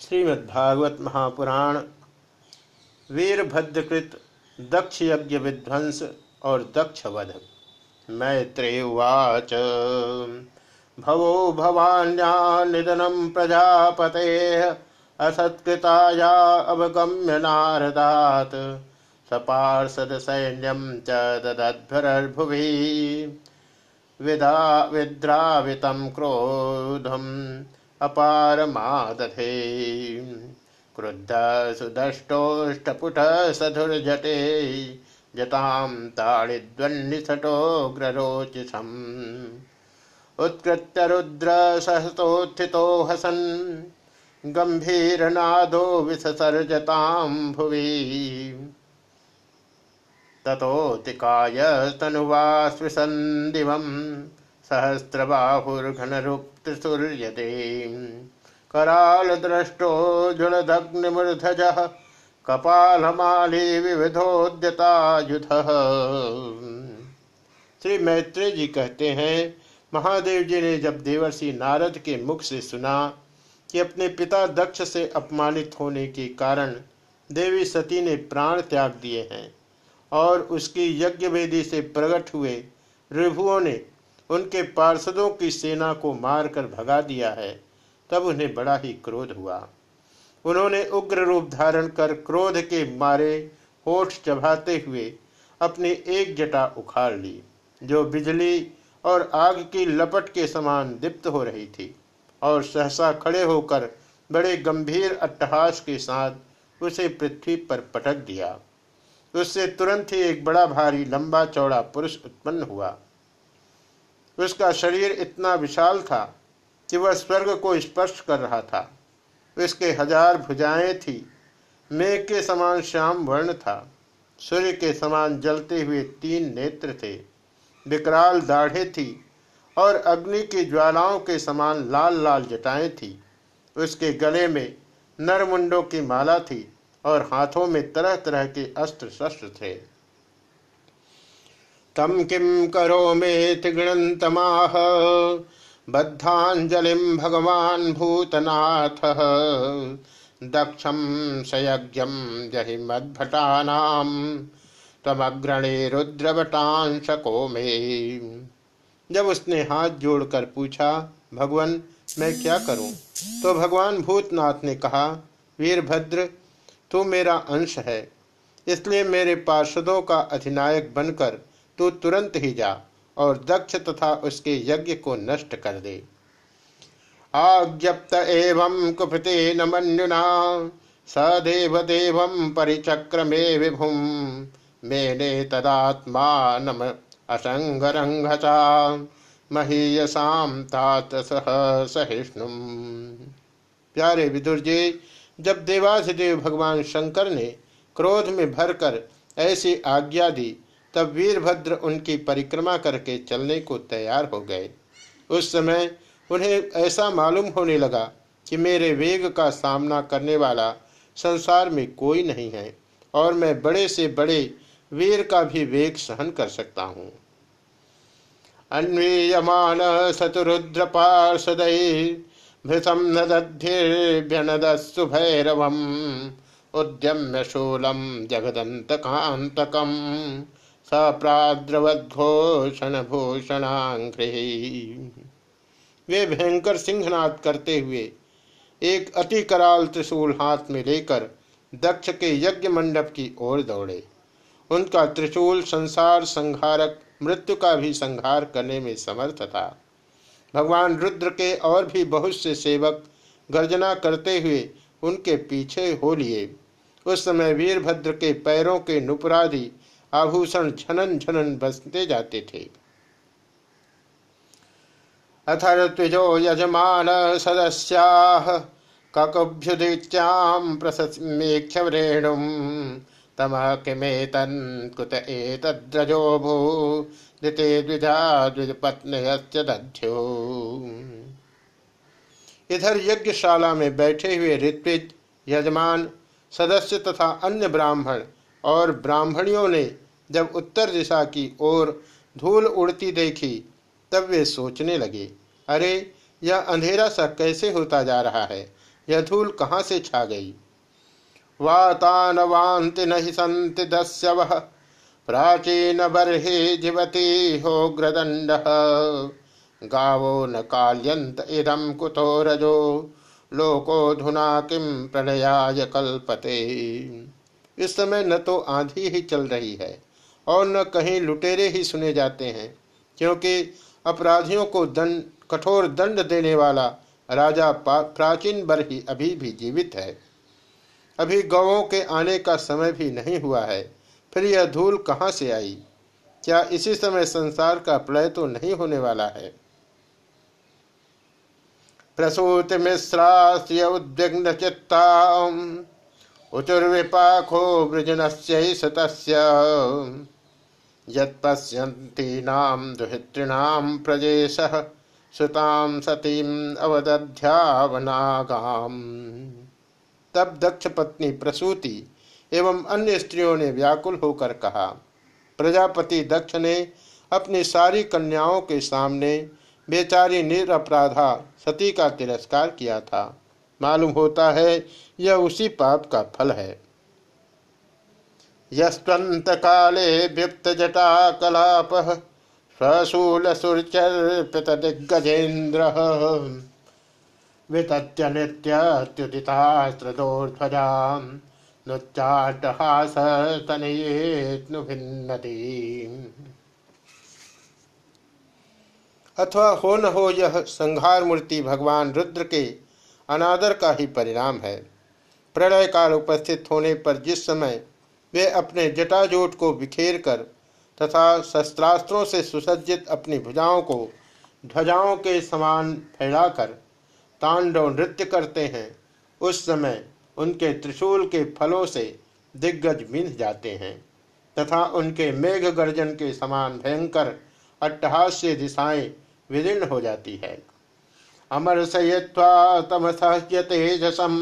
श्रीमद्भागवत महापुराण, वीरभद्रकृत, दक्ष यज्ञ विध्वंस और दक्ष वध। मैत्रेवाच भवो भवान्या निधनम प्रजापते, असत्कृताया अवगम्य नारदात। सपार्षद सैन्यम च विदा विद्रावितं क्रोधम। अपारमादधे। क्रुद्ध सुदष्टोष्टपुट सधुर्जटे जतां ताडिद्वन्निसटोग्ररोचिषम् उत्कृत्य रुद्रसहसोत्थितो हसन् गम्भीरनादो विससर्जतां भुवि। ततोतिकाय तनुवास्पृशन् दिवम् सहस्रबाहुर्घनरुक्तिसूर्यदे करालद्रष्टो जुलदग्निमूर्धजः कपालमाली विविधोद्यतायुध श्री मैत्री जी कहते हैं, महादेव जी ने जब देवर्षि नारद के मुख से सुना कि अपने पिता दक्ष से अपमानित होने के कारण देवी सती ने प्राण त्याग दिए हैं और उसकी यज्ञ वेदी से प्रकट हुए रिभुओं ने उनके पार्षदों की सेना को मारकर भगा दिया है। तब उन्हें बड़ा ही क्रोध हुआ। उन्होंने उग्र रूप धारण कर क्रोध के मारे होठ चबाते हुए अपनी एक जटा उखाड़ ली, जो बिजली और आग की लपट के समान दीप्त हो रही थी और सहसा खड़े होकर बड़े गंभीर अट्टहास के साथ उसे पृथ्वी पर पटक दिया। उससे तुरंत ही एक बड़ा भारी लंबा चौड़ा पुरुष उत्पन्न हुआ। उसका शरीर इतना विशाल था कि वह स्वर्ग को स्पर्श कर रहा था। उसके हज़ार भुजाएँ थी। मेघ के समान श्याम वर्ण था। सूर्य के समान जलते हुए तीन नेत्र थे। विकराल दाढ़े थी और अग्नि की ज्वालाओं के समान लाल लाल जटाएँ थी। उसके गले में नरमुंडों की माला थी और हाथों में तरह तरह के अस्त्र शस्त्र थे। तम किम करो मेति गृणन्तमाह। बद्धांजलिम भगवान भूतनाथ। दक्षम सयज्ञम जहि मद्भटानाम तमग्रणे रुद्रवटांशको में जब उसने हाथ जोड़कर पूछा, भगवान, मैं क्या करूँ? तो भगवान भूतनाथ ने कहा, वीरभद्र, तू मेरा अंश है, इसलिए मेरे पार्षदों का अधिनायक बनकर तू तुरंत ही जा और दक्ष तथा उसके यज्ञ को नष्ट कर दे। आज्ञप्त एवं कुपते न मनुना सदेव देव परिचक्रमे विभुम मेने तदात्मान असंगरंघता महीयसाम तात सह सहिष्णु प्यारे विदुर जी, जब देवाधिदेव भगवान शंकर ने क्रोध में भरकर ऐसी आज्ञा दी तब वीरभद्र उनकी परिक्रमा करके चलने को तैयार हो गए। उस समय उन्हें ऐसा मालूम होने लगा कि मेरे वेग का सामना करने वाला संसार में कोई नहीं है और मैं बड़े से बड़े वीर का भी वेग सहन कर सकता हूँ। अन्वीयमान शतुरुद्र भृतम नदध्यनदस्सुभैरवम उद्यम्य शूलम जगदंत कांतकम सप्राद्रवद्घोषण भूषणाघ्रि वे भयंकर सिंहनाद करते हुए एक अति कराल त्रिशूल हाथ में लेकर दक्ष के यज्ञ मंडप की ओर दौड़े। उनका त्रिशूल संसार संहारक, मृत्यु का भी संहार करने में समर्थ था। भगवान रुद्र के और भी बहुत से सेवक गर्जना करते हुए उनके पीछे हो लिए। उस समय वीरभद्र के पैरों के नुपुरादि आभूषण झनन झनन बसते जाते थे। अथर्त्विजो यजमान सदस्या ककुभ्युदीच्यां प्रसमेक्षरेणुं तमः किमेतन् कुत एतद्रजो भू। दिते द्विजा द्विजपत्न्यश्च दध्यो। इधर यज्ञशाला में बैठे हुए ऋत्विज, यजमान, सदस्य तथा अन्य ब्राह्मण और ब्राह्मणियों ने जब उत्तर दिशा की ओर धूल उड़ती देखी, तब वे सोचने लगे, अरे, यह अंधेरा सा कैसे होता जा रहा है? यह धूल कहाँ से छा गई? वातानवान्ति नहि सन्ति दस्यवः, प्राचीन बर्हि जीवती हो ग्रदंड गावो न काल्यंत इदम कुतो रजो, लोको धुना किम प्रणयाय कल्पते। इस समय न तो आंधी ही चल रही है। और न कहीं लुटेरे ही सुने जाते हैं, क्योंकि अपराधियों को दंड, कठोर दंड देने वाला राजा प्राचीन बर ही अभी भी जीवित है। अभी गौों के आने का समय भी नहीं हुआ है, फिर यह धूल कहाँ से आई? क्या इसी समय संसार का प्रलय तो नहीं होने वाला है? प्रसूत मिश्रास्य उद्विग्न चित्ता, उचुर्विपाखो वृजन से सतस्य। यत्पश्यन्तीनां दुहितॄणां प्रजेशः, सुतां सतीम अवदध्यावनागाम। तब दक्ष पत्नी प्रसूति एवं अन्य स्त्रियों ने व्याकुल होकर कहा, प्रजापति दक्ष ने अपनी सारी कन्याओं के सामने बेचारी निरपराधा सती का तिरस्कार किया था। मालूम होता है, यह उसी पाप का फल है। यस्वंत काले व्यक्त जटा कलाप स्वशूल सुरचर्पित दिग्गजेन्द्र वितत्य नित्युदितास्त्रदोर्ध्वजा अथवा हो न हो यह संहार मूर्ति भगवान रुद्र के अनादर का ही परिणाम है। प्रलय काल उपस्थित होने पर जिस समय वे अपने जटाजोट को बिखेर कर तथा शस्त्रास्त्रों से सुसज्जित अपनी भुजाओं को ध्वजाओं के समान फैलाकर तांडव नृत्य करते हैं, उस समय उनके त्रिशूल के फलों से दिग्गज मिंध जाते हैं तथा उनके मेघ गर्जन के समान भयंकर अट्टहास्य दिशाएँ विदीर्ण हो जाती है। अमर सय्वा तम सह्य तेजसम।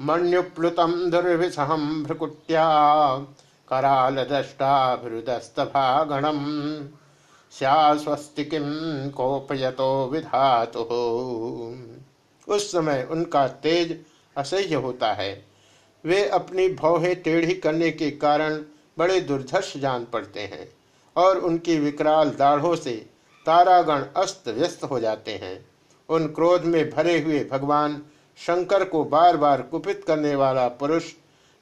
मण्युप्लुतम दुर्विसहम भ्रकुट्या कराल दृष्टाभिरुदस्तभागणम स्यास्वस्ति कोपयतो विधातु। उस समय उनका तेज असह्य होता है। वे अपनी भौहें टेढ़ी करने के कारण बड़े दुर्धर्ष जान पड़ते हैं और उनकी विकराल दाढ़ों से तारागण अस्त व्यस्त हो जाते हैं। उन क्रोध में भरे हुए भगवान शंकर को बार बार कुपित करने वाला पुरुष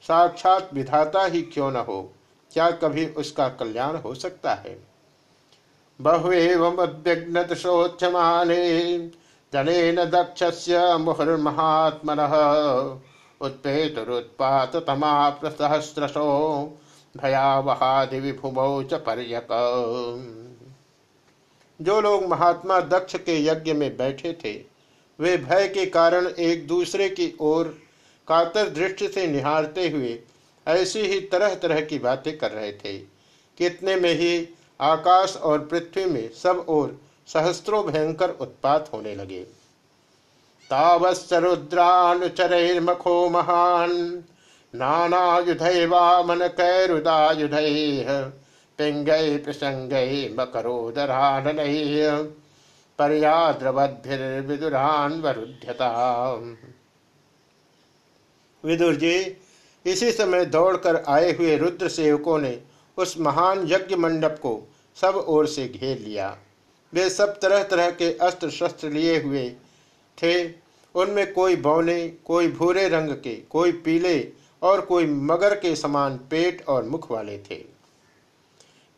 साक्षात विधाता ही क्यों न हो? क्या कभी उसका कल्याण हो सकता है? बहुविघ्न शोच्यमाने, जनेन उत्पेतुरुत्पाततमाप्रसहस्रशो भयावहादि च पर्यक। जो लोग महात्मा दक्ष के यज्ञ में बैठे थे वे भय के कारण एक दूसरे की ओर कातर दृष्टि से निहारते हुए ऐसी ही तरह तरह की बातें कर रहे थे। कितने में ही आकाश और पृथ्वी में सब ओर सहस्त्रों भयंकर उत्पात होने लगे। तावत्सरुद्रानुचरैर्मखो महान नानायुधै वामन कैरुदायुधै पिंगै प्रसंगै मकरोदराननै पर्याद्रवद्भिर्विदुरान वरुध्यता। विदुर जी, इसी समय दौड़कर आए हुए रुद्र सेवकों ने उस महान यज्ञ मंडप को सब ओर से घेर लिया। वे सब तरह तरह के अस्त्र शस्त्र लिए हुए थे। उनमें कोई बौने, कोई भूरे रंग के, कोई पीले और कोई मगर के समान पेट और मुख वाले थे।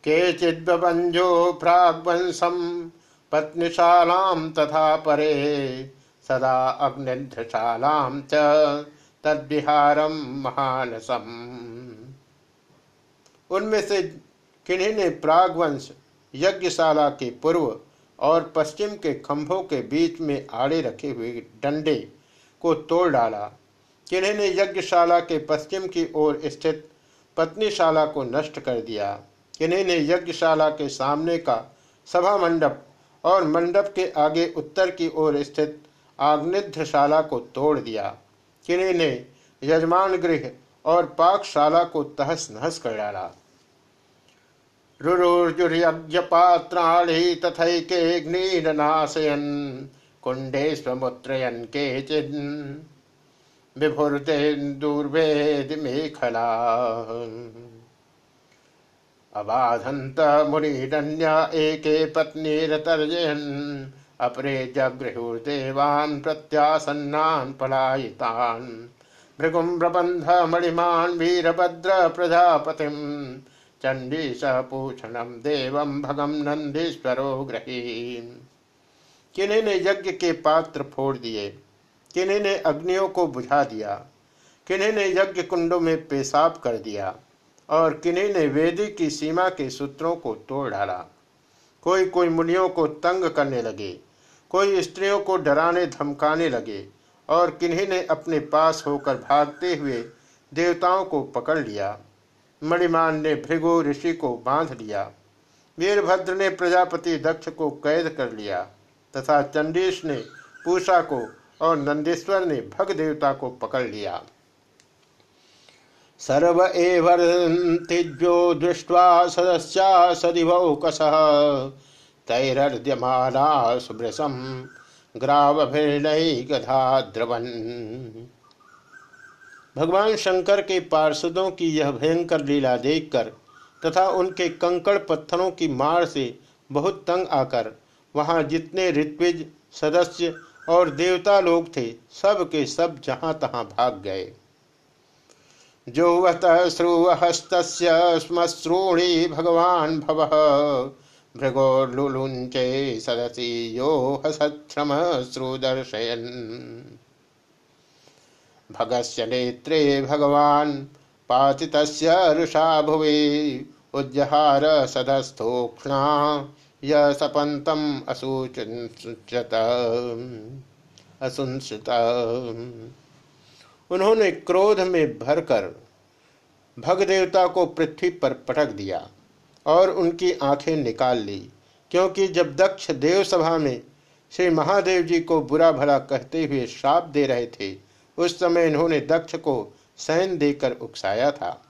के चिदंजो प्रागवंशम पत्नीशालाम तथा परे, सदा अग्निशालाम च तद्विहारम महानसम। उनमें से किन्हीं ने प्रागवंश, यज्ञशाला के पूर्व और पश्चिम के खंभों के बीच में आड़े रखे हुए डंडे को तोड़ डाला। किन्हीं ने यज्ञशाला के पश्चिम की ओर स्थित पत्नीशाला को नष्ट कर दिया। किन्हीं ने यज्ञशाला के सामने का सभा मंडप और मंडप के आगे उत्तर की ओर स्थित आग्निध्यशाला को तोड़ दिया। किन्हीं ने यजमान गृह और पाकशाला को तहस नहस कर डाला। रुरुर्जुर्यज्ञपात्राणि तथैकेऽग्निरनाशयन् कुण्डे स्वमुत्रयन् केचिन्। विभुर्तेन्दुर्वेद मेखला। अबाधंत मुनिरन्या एके पत्नीरतर्जयन्। अपरे जगृहुर्देवान् प्रत्यासन्नान् पलायितान्। भृगुं प्रबन्ध मणिमान् वीरभद्र प्रजापतिम्। चंडी पूषणम देवम भगम नंदीश्वरो ग्रही किन्हीं ने यज्ञ के पात्र फोड़ दिए किन्हीं ने अग्नियों को बुझा दिया किन्हीं ने यज्ञ कुंडों में पेशाब कर दिया और किन्हीं ने वेदी की सीमा के सूत्रों को तोड़ डाला। कोई कोई मुनियों को तंग करने लगे, कोई स्त्रियों को डराने धमकाने लगे, और किन्हीं ने अपने पास होकर भागते हुए देवताओं को पकड़ लिया। मणिमान ने भृगु ऋषि को बाँध लिया। वीरभद्र ने प्रजापति दक्ष को कैद कर लिया, तथा चंडीश ने पूषा को और नंदेश्वर ने भग देवता को पकड़ लिया। सर्व एवर्तिज्यो दृष्ट्वा सदस्या सदिवौकस। तैरर्द्यमाना सुभृशम ग्रावभिर्णय गधा द्रवन भगवान शंकर के पार्षदों की यह भयंकर लीला देखकर तथा उनके कंकड़ पत्थरों की मार से बहुत तंग आकर वहाँ जितने ऋत्विज, सदस्य और देवता लोग थे, सब के सब जहाँ तहां भाग गए। जोवत श्रुवहस्त श्मश्रूणी भगवान भव। भृगोर्लुलुंचे सदसी यो हसत्रम श्रुदर्शयन। भगस्य नेत्रे भगवान पातित ऋषा भुवि। उज्जहार सदस्थोक्षणा य सपंतम असूचत असुंसत। उन्होंने क्रोध में भरकर भग देवता को पृथ्वी पर पटक दिया और उनकी आँखें निकाल ली, क्योंकि जब दक्ष देव सभा में श्री महादेव जी को बुरा भला कहते हुए श्राप दे रहे थे, उस समय इन्होंने दक्ष को सैन देकर उकसाया था।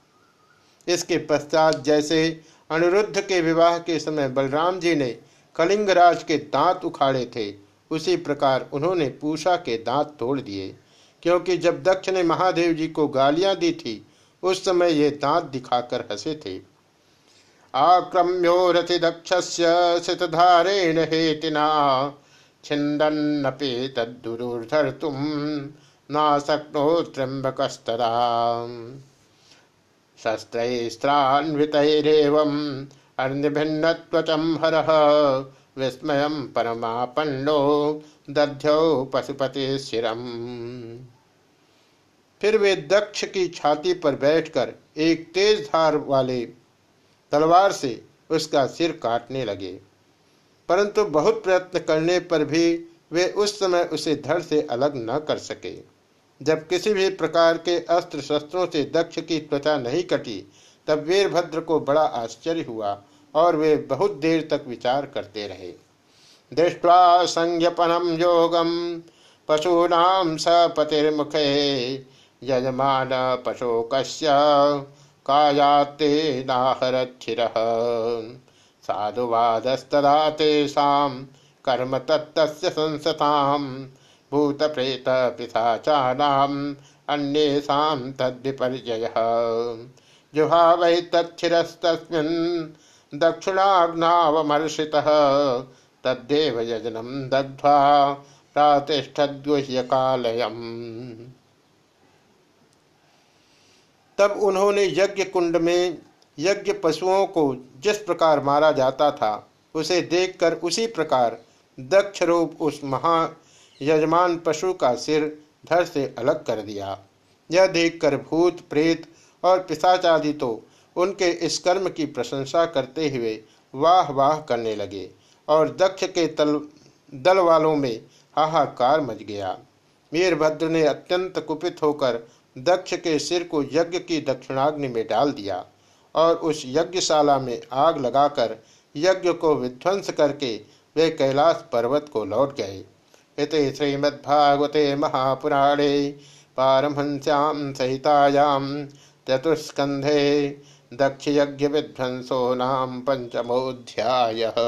इसके पश्चात जैसे अनिरुद्ध के विवाह के समय बलराम जी ने कलिंगराज के दांत उखाड़े थे, उसी प्रकार उन्होंने पूषा के दांत तोड़ दिए। क्योंकि जब दक्ष ने महादेव जी को गालियाँ दी थी, उस समय ये दांत दिखाकर हंसे थे। आक्रम्यो रथि दक्ष सितधारेण हेतिना छिंदन्नपि तुम नाशक्नो त्र्यंबकस्तदा शस्त्रैस्त्रान्वितैरेवम् अर्निभिन्नत्वचं हरः विस्मयं परमापन्नो दध्यौ फिर वे दक्ष की छाती पर बैठकर एक तेज धार वाले तलवार से उसका सिर काटने लगे। परंतु बहुत प्रयत्न करने पर भी वे उस समय उसे धड़ से अलग न कर सके। जब किसी भी प्रकार के अस्त्र शस्त्रों से दक्ष की त्वचा नहीं कटी, तब वीरभद्र को बड़ा आश्चर्य हुआ और वे बहुत देर तक विचार करते रहे। दृष्टवा संज्ञपनम योगम पशूनाम सपतिर्मुखे यजमान पशोक कायाते नाहरक्षिर साधुवादस्तदा तेषाम कर्म तत्तस्य संसताम भूत प्रेत पिशाचानाम अन्येषां तद्विपर्ययः। जुहावै तच्छिरस्तस्मिन् दक्षिणाग्नावमर्षितः तद्देव यजनं दग्ध्वा प्रातिष्ठद्गुह्यकालयम्। तब उन्होंने यज्ञ कुंड में यज्ञ पशुओं को जिस प्रकार मारा जाता था, उसे देखकर उसी प्रकार दक्ष रूप उस महा यजमान पशु का सिर धर से अलग कर दिया। यह देखकर भूत, प्रेत और पिशाचादि तो उनके इस कर्म की प्रशंसा करते हुए वाह वाह करने लगे और दक्ष के तल, दल वालों में हाहाकार मच गया। वीरभद्र ने अत्यंत कुपित होकर दक्ष के सिर को यज्ञ की दक्षिणाग्नि में डाल दिया और उस यज्ञशाला में आग लगाकर यज्ञ को विध्वंस करके वे कैलाश पर्वत को लौट गए। इति श्रीमद्भागवते महापुराणे पारमहंस्यां सहितायां चतुष्स्कन्धे दक्षयज्ञविध्वंसो नाम पञ्चमोऽध्यायः